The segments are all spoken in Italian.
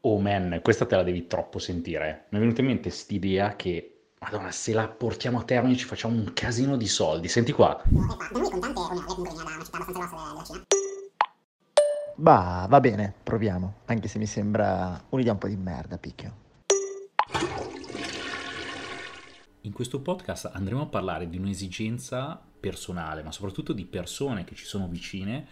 Oh man, questa te la devi troppo sentire. Mi è venuta in mente st'idea che, madonna, se la portiamo a termine ci facciamo un casino di soldi. Senti qua. Bah, va bene, proviamo. Anche se mi sembra un'idea un po' di merda, picchio. In questo podcast andremo a parlare di un'esigenza personale, ma soprattutto di persone che ci sono vicine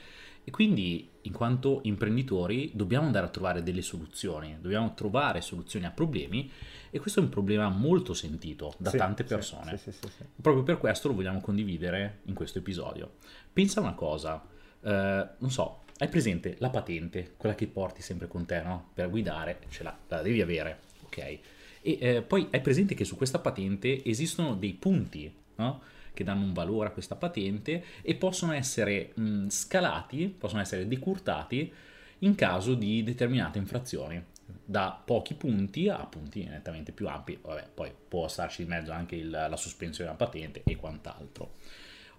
e quindi, in quanto imprenditori, dobbiamo andare a trovare delle soluzioni, dobbiamo trovare soluzioni a problemi e questo è un problema molto sentito da Sì, tante persone. sì, sì. Proprio per questo lo vogliamo condividere in questo episodio. Pensa una cosa, eh, non so, hai presente la patente, quella che porti sempre con te, no? Per guidare, ce l'ha, la devi avere, ok? E eh, poi hai presente che su questa patente esistono dei punti, no? Che danno un valore a questa patente e possono essere mh, scalati, possono essere decurtati in caso di determinate infrazioni da pochi punti a punti nettamente più ampi. Vabbè, poi può starci in mezzo anche il- la sospensione della patente e quant'altro.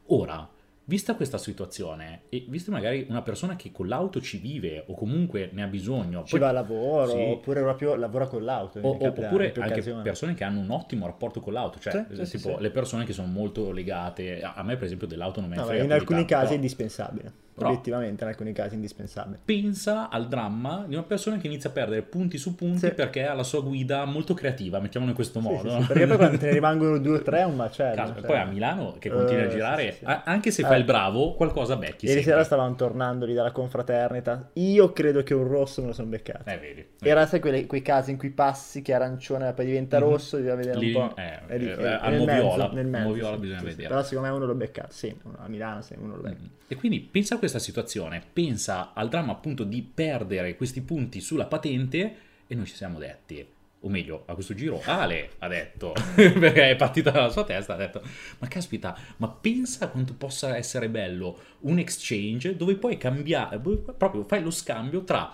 Ora, vista questa situazione e vista magari una persona che con l'auto ci vive o comunque ne ha bisogno, Ci poi- va a lavoro, Sì. oppure proprio lavora con l'auto. o- oppure anche occasioni. persone che hanno un ottimo rapporto con l'auto, cioè Sì, sì, tipo le persone che sono molto legate, a me per esempio dell'auto non me ne No, frega in alcuni tanto, casi è però- indispensabile. Però- Obiettivamente, in alcuni casi indispensabile. pensa al dramma di una persona che inizia a perdere punti su punti Sì. perché ha la sua guida molto creativa, mettiamolo in questo modo. sì, sì, perché poi quando te ne rimangono due o tre è un macello. Caso, cioè. Poi a Milano che continui a Eh, girare, anche se Eh. fai il bravo, qualcosa becchi. Ieri sempre. sera stavamo tornando lì dalla confraternita. Io credo che un rosso me lo sono beccato. Eh, vedi. Era sai quelle- quei casi in cui passi che arancione e poi diventa Mhm. rosso, bisogna vedere Lì, un po'. eh, È lì- eh, al nel Moviola, mezzo, nel mezzo, Moviola bisogna vedere. Però secondo me uno l'ho beccato, sì, a Milano sì, uno lo becca. Mm. E quindi pensa a questa situazione, pensa al dramma appunto di perdere questi punti sulla patente e noi ci siamo detti, o meglio, a questo giro Ale ha detto, perché è partita dalla sua testa, ha detto, ma caspita, ma pensa quanto possa essere bello un exchange dove puoi cambiare, proprio fai lo scambio tra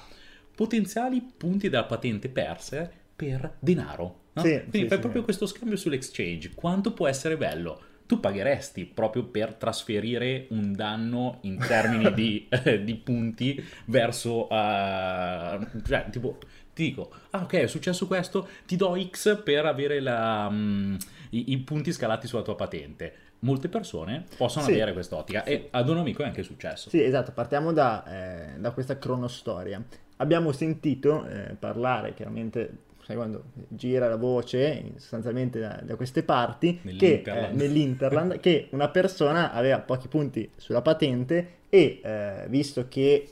potenziali punti della patente perse per denaro. no? Sì, Quindi sì, fai sì. proprio questo scambio sull'exchange, quanto può essere bello? Tu pagheresti proprio per trasferire un danno in termini di, eh, di punti verso... eh, cioè, tipo, ti dico, ah ok, è successo questo, ti do X per avere la, mm, i, i punti scalati sulla tua patente. Molte persone possono Sì. avere quest'ottica e ad un amico è anche successo. Sì, esatto, partiamo da, eh, da questa cronostoria. Abbiamo sentito eh, parlare, chiaramente, sai quando gira la voce, sostanzialmente da, da queste parti, che Nell'Interland. eh, nell'Interland, che una persona aveva pochi punti sulla patente e eh, visto che,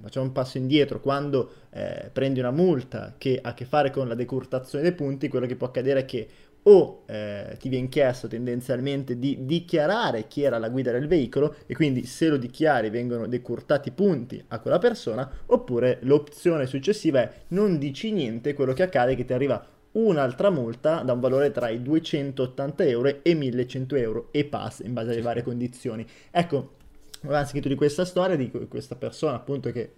facciamo un passo indietro, quando eh, prendi una multa che ha a che fare con la decurtazione dei punti, quello che può accadere è che o eh, ti viene chiesto tendenzialmente di dichiarare chi era la guida del veicolo e quindi se lo dichiari vengono decurtati punti a quella persona, oppure l'opzione successiva è non dici niente, quello che accade è che ti arriva un'altra multa da un valore tra i 280 euro e 1100 euro e passa in base alle varie condizioni. Ecco, avevamo sentito di questa storia di questa persona appunto che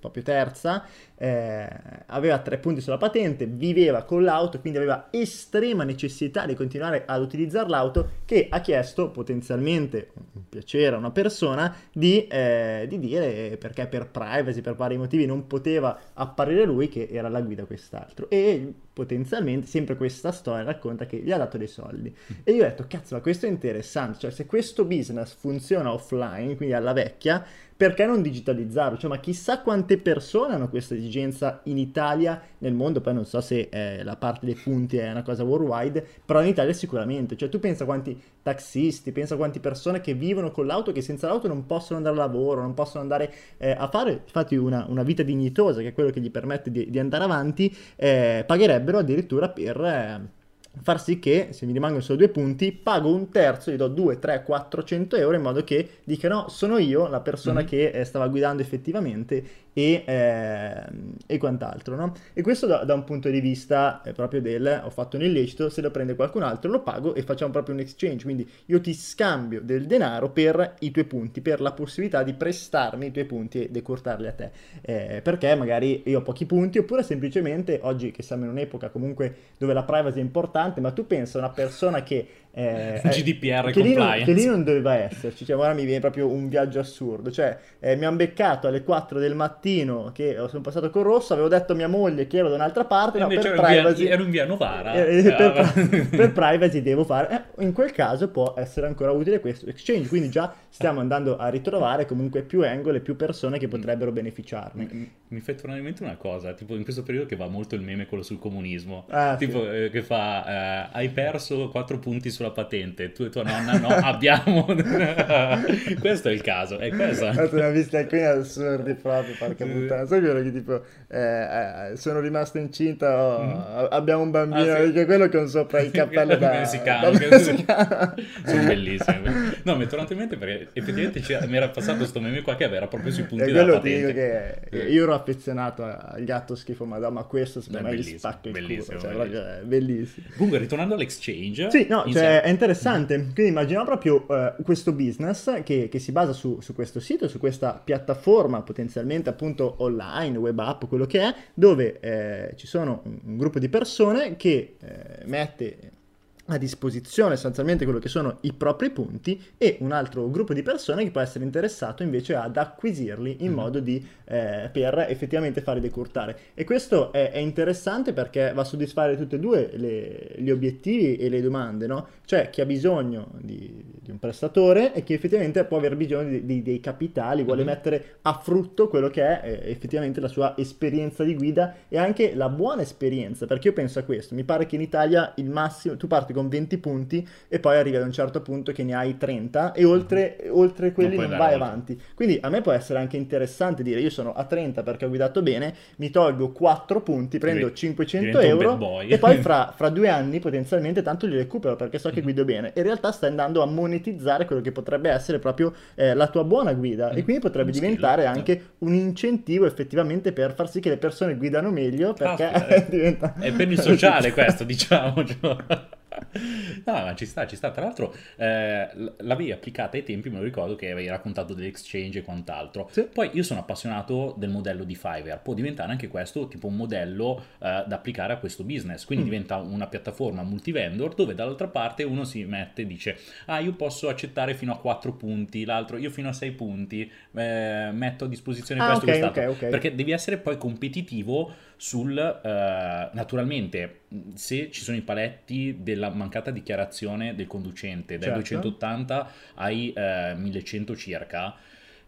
proprio terza, eh, aveva tre punti sulla patente, viveva con l'auto, quindi aveva estrema necessità di continuare ad utilizzare l'auto, che ha chiesto potenzialmente, un piacere a una persona, di, eh, di dire perché per privacy, per vari motivi, non poteva apparire lui che era la guida quest'altro. E potenzialmente, sempre questa storia racconta che gli ha dato dei soldi. E io ho detto, cazzo, ma questo è interessante, cioè se questo business funziona offline, quindi alla vecchia, perché non digitalizzarlo? Cioè, ma chissà quante persone hanno questa esigenza in Italia, nel mondo, poi non so se eh, la parte dei punti è una cosa worldwide, però in Italia sicuramente. Cioè, tu pensa quanti taxisti, pensa quante persone che vivono con l'auto, che senza l'auto non possono andare al lavoro, non possono andare eh, a fare, infatti, una, una vita dignitosa, che è quello che gli permette di, di andare avanti, eh, pagherebbero addirittura per... far sì che se mi rimangono solo due punti pago un terzo, gli do 2, 3, 400 euro in modo che dicano sono io la persona Mhm. che eh, stava guidando effettivamente e, eh, e quant'altro, no? E questo da, da un punto di vista eh, proprio del ho fatto un illecito, se lo prende qualcun altro lo pago e facciamo proprio un exchange, quindi io ti scambio del denaro per i tuoi punti, per la possibilità di prestarmi i tuoi punti e decurtarli a te, Eh, perché magari io ho pochi punti oppure semplicemente oggi che siamo in un'epoca comunque dove la privacy è importante, ma tu pensa a una persona che eh, GDPR che lì, non, compliance. che lì non doveva esserci, cioè ora mi viene proprio un viaggio assurdo, cioè eh, mi hanno beccato alle 4 del mattino che sono passato con Rosso, avevo detto a mia moglie che ero da un'altra parte, E no, per in via- privacy, ero in via Novara. eh, Eh, per, vabbè. per privacy devo fare, eh, in quel caso può essere ancora utile questo exchange, quindi già stiamo andando a ritrovare comunque più angle, più persone che potrebbero beneficiarne. Mi, mi fa tornare in mente una cosa, tipo in questo periodo che va molto il meme quello sul comunismo, Ah, sì. tipo eh, che fa eh, hai perso 4 punti sulla patente, tu e tua nonna no, abbiamo. questo è il caso, è questa. Guarda, Ne ho visti alcuni assurdi proprio, porca puttana. Sai quello che tipo, eh, eh, sono rimasto incinta, oh, a- abbiamo un bambino. Ah, sì. che quello con sopra il cappello da, messicano, da messicano. Sono bellissimi. No, mi è tornato in mente perché effettivamente mi era passato questo meme qua che era proprio sui punti E della patente. che io ero affezionato al gatto schifo, madonna, ma questo secondo È me gli spacca il bellissimo, cioè, bellissimo. proprio, è bellissimo. Comunque, ritornando all'exchange, Sì, no, cioè, è interessante. Quindi immaginiamo proprio eh, questo business che, che si basa su, su questo sito, su questa piattaforma potenzialmente appunto online, web app, quello che è, dove eh, ci sono un, un gruppo di persone che eh, mette a disposizione sostanzialmente quello che sono i propri punti e un altro gruppo di persone che può essere interessato invece ad acquisirli in Mhm. modo di, eh, per effettivamente farli decurtare. E questo è, è interessante perché va a soddisfare tutti e due le- gli obiettivi e le domande, no? Cioè chi ha bisogno di, di un prestatore e chi effettivamente può aver bisogno di, di- dei capitali, vuole Mhm. mettere a frutto quello che è eh, effettivamente la sua esperienza di guida e anche la buona esperienza, perché io penso a questo, mi pare che in Italia il massimo, tu parti con 20 punti e poi arrivi ad un certo punto che ne hai 30 e oltre, oltre quelli non, andare vai oltre. avanti. Quindi a me può essere anche interessante dire io sono a 30 perché ho guidato bene, mi tolgo 4 punti, prendo Diven- 500 diventa un euro e poi fra, fra due anni potenzialmente tanto li recupero perché so che guido bene. In realtà stai andando a monetizzare quello che potrebbe essere proprio eh, la tua buona guida e Mm. quindi potrebbe skill, diventare sì. anche un incentivo effettivamente per far sì che le persone guidano meglio perché Caspita, diventa... È per il sociale questo, diciamo. No, ma ci sta, ci sta. Tra l'altro, eh, l'avevi applicata ai tempi, me lo ricordo che avevi raccontato dell'exchange e quant'altro. Sì. Poi io sono appassionato del modello di Fiverr. Può diventare anche questo tipo un modello eh, da applicare a questo business. Quindi Mm. diventa una piattaforma multivendor dove dall'altra parte uno si mette e dice: Ah, io posso accettare fino a 4 punti, l'altro io fino a 6 punti, eh, metto a disposizione Ah, questo ok, quest'altro. ok, ok. Perché devi essere poi competitivo sul eh, naturalmente se ci sono i paletti della mancata dichiarazione del conducente dai Certo. 280 ai eh, 1100 circa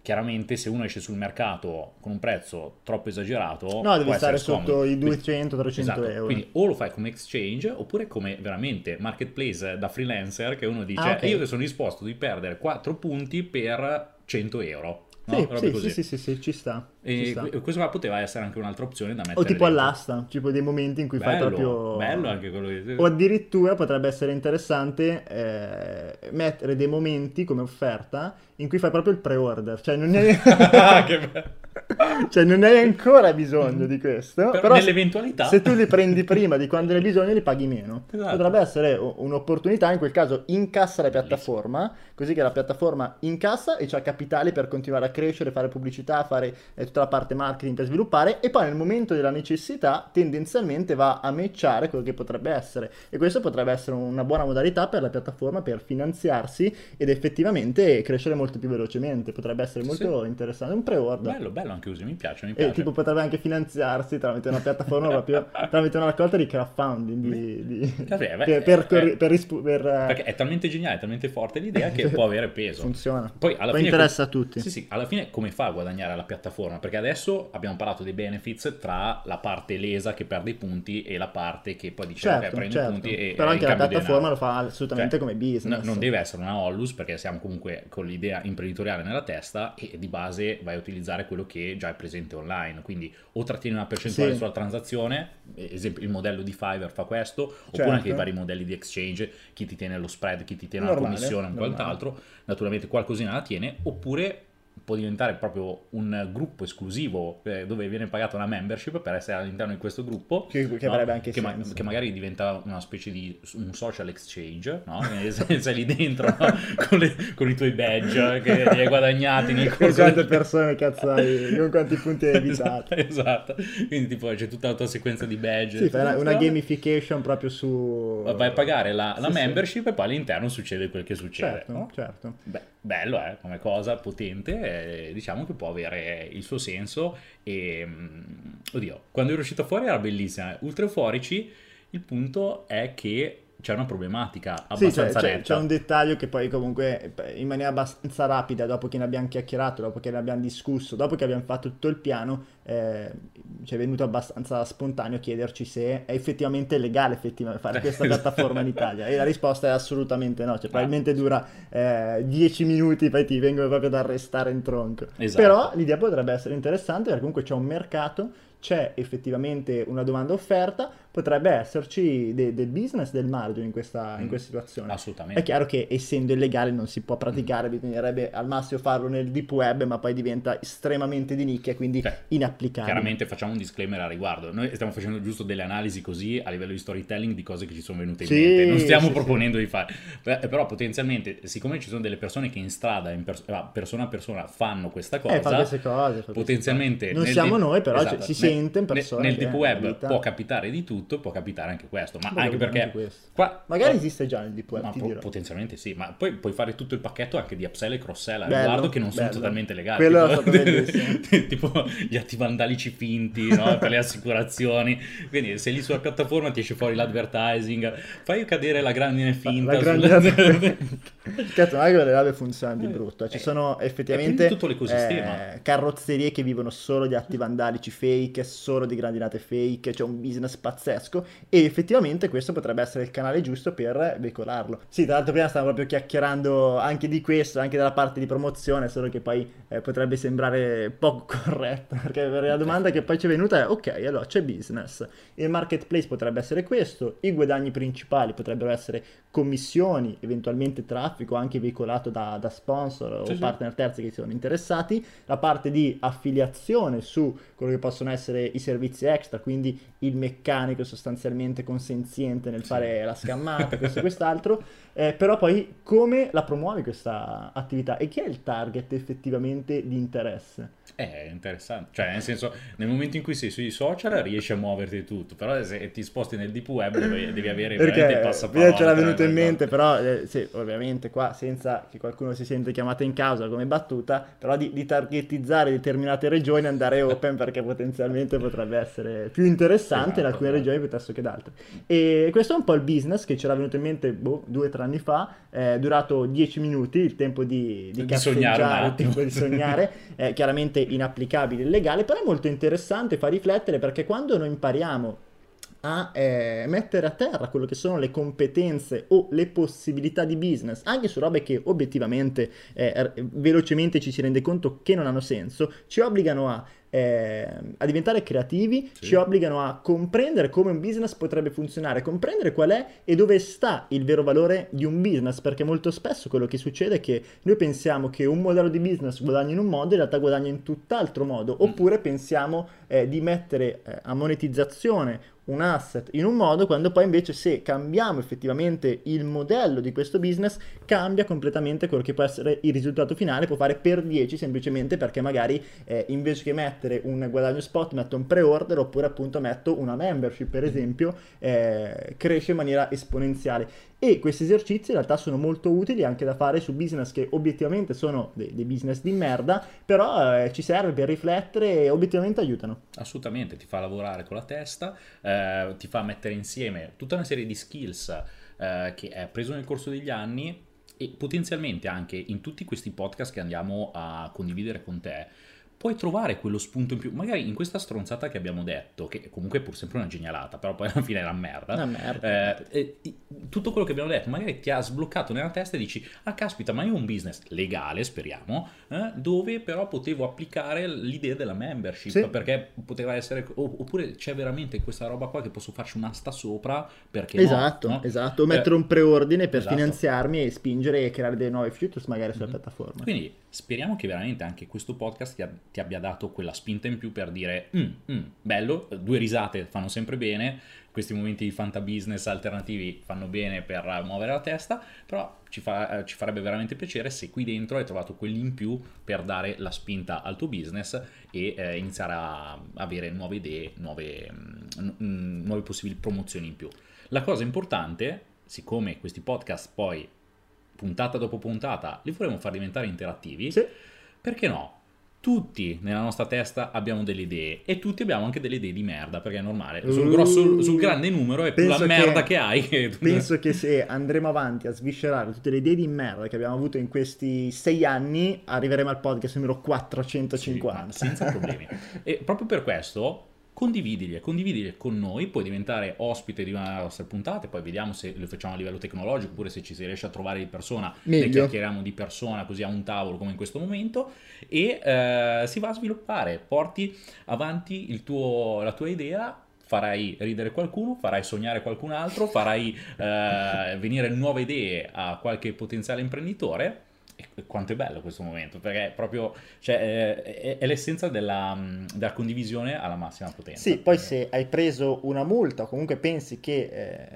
chiaramente se uno esce sul mercato con un prezzo troppo esagerato No, può stare sotto i Quindi- 200-300 Esatto, euro. quindi o lo fai come exchange oppure come veramente marketplace da freelancer che uno dice Ah, ok. io sono disposto di perdere 4 punti per 100 euro no? Sì, sì, così. sì, sì, sì, sì, ci sta. E questo qua poteva essere anche un'altra opzione da mettere O tipo dentro. all'asta, tipo dei momenti in cui fai Bello, proprio... bello anche quello che... O addirittura potrebbe essere interessante eh, mettere dei momenti come offerta in cui fai proprio il pre-order, cioè non hai, cioè non hai ancora bisogno di questo, Però però, nell'eventualità- se tu li prendi prima di quando ne hai bisogno li paghi meno. Esatto. Potrebbe essere un'opportunità, in quel caso incassa la piattaforma, così che la piattaforma incassa e c'ha capitali per continuare a crescere, fare pubblicità, fare eh, tutta la parte marketing per sviluppare e poi nel momento della necessità tendenzialmente va a matchare quello che potrebbe essere e questo potrebbe essere una buona modalità per la piattaforma per finanziarsi ed effettivamente crescere molto più velocemente, potrebbe essere molto interessante, un pre-order. Bello, bello anche così, mi piace, mi E piace. tipo potrebbe anche finanziarsi tramite una piattaforma proprio tramite una raccolta di crowdfunding di, di- Vabbè, per, per, eh, corri- per rispu- per, eh, Perché è talmente geniale, è talmente forte l'idea che può avere peso. funziona. Poi alla Poi fine interessa a tutti. Sì, sì, alla fine come fa a guadagnare la piattaforma? Perché adesso abbiamo parlato dei benefits tra la parte lesa che perde i punti e la parte che poi dice ok, Certo, prendo certo. i punti e però e anche la piattaforma lo fa assolutamente Cioè, come business. no- non deve essere una Hollus perché siamo comunque con l'idea imprenditoriale nella testa e di base vai a utilizzare quello che già è presente online. Quindi o trattieni una percentuale Sì. sulla transazione, esempio il modello di Fiverr fa questo, oppure Certo. anche i vari modelli di exchange, chi ti tiene lo spread, chi ti tiene Normale, la commissione o normale. quant'altro, naturalmente qualcosina la tiene, oppure può diventare proprio un gruppo esclusivo eh, dove viene pagata una membership per essere all'interno di questo gruppo. Che, che no? avrebbe anche che, ma- che magari diventa una specie di un social exchange, no? Sei, lì dentro no? con, le- con i tuoi badge che li hai guadagnati nel Con corso quante del- persone cazzo hai, con quanti punti hai evitato. Esatto, esatto. Quindi tipo c'è tutta la tua sequenza di badge. Sì, una, una gamification proprio su... Vai a pagare la, la Sì, sì. membership e poi all'interno succede quel che succede. Certo, certo. Beh, bello, eh, come cosa potente, eh, diciamo che può avere il suo senso e, mm, oddio, quando è uscita fuori era bellissima, ultra euforici, il punto è che c'è una problematica Sì, c'è, abbastanza c'è- c'è un dettaglio che poi comunque eh, in maniera abbastanza rapida, dopo che ne abbiamo chiacchierato, dopo che ne abbiamo discusso, dopo che abbiamo fatto tutto il piano, eh, ci è venuto abbastanza spontaneo chiederci se è effettivamente legale effettivamente fare questa piattaforma in Italia e la risposta è assolutamente no, cioè probabilmente dura eh, 10 minuti poi ti vengono proprio ad arrestare in tronco. Esatto. Però l'idea potrebbe essere interessante perché comunque c'è un mercato, c'è effettivamente una domanda offerta, potrebbe esserci de- del business, del margine in questa, in Mm, questa situazione. Assolutamente. È chiaro che essendo illegale non si può praticare, bisognerebbe al massimo farlo nel deep web, ma poi diventa estremamente di nicchia, quindi Cioè, inapplicabile. Chiaramente facciamo un disclaimer a riguardo. Noi stiamo facendo giusto delle analisi così a livello di storytelling di cose che ci sono venute in Sì, mente. Non stiamo sì, proponendo di fare. Però potenzialmente, siccome ci sono delle persone che in strada, in pers- ah, persona a persona, fanno questa cosa, Eh, fa queste cose. fa potenzialmente cose. Non nel siamo deep- noi, però esatto, ci- si nel- sente in nel- persone nel che deep web vita- può capitare di tutto, può capitare anche questo, ma Può anche perché questo. qua Magari oh, esiste già nel deep web, ma po- potenzialmente sì, ma poi puoi fare tutto il pacchetto anche di upsell e cross-sell a riguardo che non sono bello. totalmente legali. Quello tipo, è stato bellissimo. tipo gli attivandalici finti no? per le assicurazioni. Quindi se lì sulla piattaforma ti esce fuori l'advertising, fai cadere la grandine finta. La grande... Cazzo, non è che le nave funzionano di brutto. Ci Eh, sono effettivamente tutto l'ecosistema. eh, carrozzerie che vivono solo di atti vandalici fake, solo di grandinate fake, c'è un business pazzesco e effettivamente questo potrebbe essere il canale giusto per veicolarlo. Sì, tra l'altro prima stavamo proprio chiacchierando anche di questo, anche dalla parte di promozione, solo che poi eh, potrebbe sembrare poco corretto, perché la domanda che poi ci è venuta è ok, allora c'è business, il marketplace potrebbe essere questo, i guadagni principali potrebbero essere commissioni, eventualmente traffico anche veicolato da, da sponsor Sì, o sì. partner terzi che siano interessati, la parte di affiliazione su quello che possono essere i servizi extra, quindi il meccanico sostanzialmente consenziente nel Sì. fare la scammata, questo e quest'altro, eh, però poi come la promuovi questa attività e chi è il target effettivamente di interesse? È interessante, cioè nel senso nel momento in cui sei sui social riesci a muoverti tutto, però se ti sposti nel deep web devi, devi avere veramente il Perché passaparola. mi c'era per venuto in quelle mente, però, eh, sì, ovviamente qua senza che qualcuno si sente chiamato in causa come battuta, però di, di targetizzare determinate regioni e andare open perché potenzialmente potrebbe essere più interessante in Esatto, alcune esatto. regioni piuttosto che in altre. E questo è un po' il business che c'era venuto in mente boh, due o tre anni fa, è durato 10 minuti, il tempo di, di, Di sognare il attimo. tempo di sognare, è chiaramente inapplicabile, illegale, però è molto interessante, fa riflettere perché quando noi impariamo a eh, mettere a terra quello che sono le competenze o le possibilità di business, anche su robe che obiettivamente eh, velocemente ci si rende conto che non hanno senso, ci obbligano a, eh, a diventare creativi, Sì. ci obbligano a comprendere come un business potrebbe funzionare, comprendere qual è e dove sta il vero valore di un business, perché molto spesso quello che succede è che noi pensiamo che un modello di business guadagni in un modo, in realtà guadagna in tutt'altro modo, oppure pensiamo eh, di mettere eh, a monetizzazione un asset in un modo quando poi invece se cambiamo effettivamente il modello di questo business cambia completamente quello che può essere il risultato finale può fare per 10 semplicemente perché magari eh, invece che mettere un guadagno spot metto un pre-order oppure appunto metto una membership per esempio eh, cresce in maniera esponenziale. E questi esercizi in realtà sono molto utili anche da fare su business che obiettivamente sono dei, dei business di merda però eh, ci serve per riflettere e obiettivamente aiutano. Assolutamente, ti fa lavorare con la testa, eh, ti fa mettere insieme tutta una serie di skills eh, che hai preso nel corso degli anni e potenzialmente anche in tutti questi podcast che andiamo a condividere con te puoi trovare quello spunto in più. Magari in questa stronzata che abbiamo detto, che comunque è pur sempre una genialata, però poi alla fine era merda. Una merda. eh, eh, tutto quello che abbiamo detto magari ti ha sbloccato nella testa e dici, ah caspita, ma io ho un business legale, speriamo, eh, dove però potevo applicare l'idea della membership, Sì. perché poteva essere, oppure c'è veramente questa roba qua che posso farci un'asta sopra, perché no, Esatto, no? esatto. O Eh, mettere un preordine per esatto. finanziarmi e spingere e creare dei nuovi features magari sulla Mhm. piattaforma. Quindi speriamo che veramente anche questo podcast ti, a- ti abbia dato quella spinta in più per dire "Mm, mm, bello, due risate fanno sempre bene, questi momenti di fantabusiness alternativi fanno bene per muovere la testa, però ci, fa- eh, ci farebbe veramente piacere se qui dentro hai trovato quell'in più per dare la spinta al tuo business e eh, iniziare a avere nuove idee, nuove, mm, mm, nuove possibili promozioni in più. La cosa importante, siccome questi podcast poi puntata dopo puntata li vorremmo far diventare interattivi, Sì. perché no? Tutti nella nostra testa abbiamo delle idee e tutti abbiamo anche delle idee di merda, perché è normale. Sul, Uh, grosso, sul grande numero è più la merda che- che, hai. Che... Penso che se andremo avanti a sviscerare tutte le idee di merda che abbiamo avuto in questi sei anni, arriveremo al podcast numero 450. Sì, senza problemi. e proprio per questo condividili, condividili con noi, puoi diventare ospite di una delle nostre puntate, poi vediamo se lo facciamo a livello tecnologico oppure se ci si riesce a trovare di persona, ne Meglio. chiacchieriamo di persona così a un tavolo come in questo momento e eh, si va a sviluppare, porti avanti il tuo- la tua idea. Farai ridere qualcuno, farai sognare qualcun altro, farai eh, venire nuove idee a qualche potenziale imprenditore. E quanto è bello questo momento, perché è proprio cioè, eh, è, è l'essenza della, mh, della condivisione alla massima potenza. Sì, poi se hai preso una multa o comunque pensi che eh,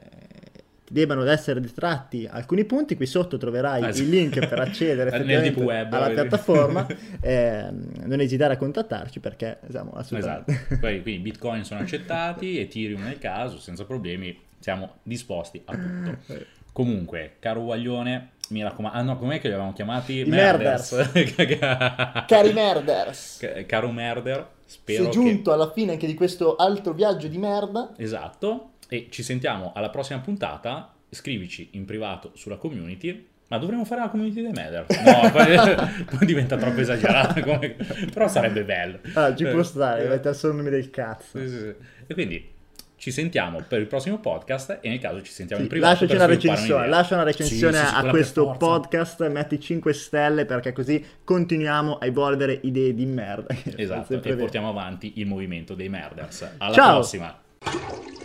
debbano essere detratti alcuni punti, qui sotto troverai Ah, sì. il link per accedere web, alla piattaforma. ehm, non esitare a contattarci perché siamo Esatto, assolutamente... poi quindi bitcoin sono accettati, Ethereum nel caso, senza problemi, siamo disposti a tutto. Comunque, caro Guaglione, mi raccomando, ah no, com'è che li avevamo chiamati? I Cari merders! Ca- Caro Merder, spero Sei che... giunto alla fine anche di questo altro viaggio di merda. Esatto, e ci sentiamo alla prossima puntata, scrivici in privato sulla community, ma dovremmo fare la community dei Matter? No, poi, poi diventa troppo esagerata, come- però sarebbe bello. Ah, ci può Eh, stare, eh, mettere solo il nome del cazzo. sì, sì, sì. E quindi ci sentiamo per il prossimo podcast e nel caso ci sentiamo Sì, in privato. lasciaci una recensione, un'idea. lascia una recensione Sì, sì, a questo podcast, metti 5 stelle perché così continuiamo a evolvere idee di merda. Esatto, e vero. portiamo avanti il movimento dei merders. Alla Ciao! prossima!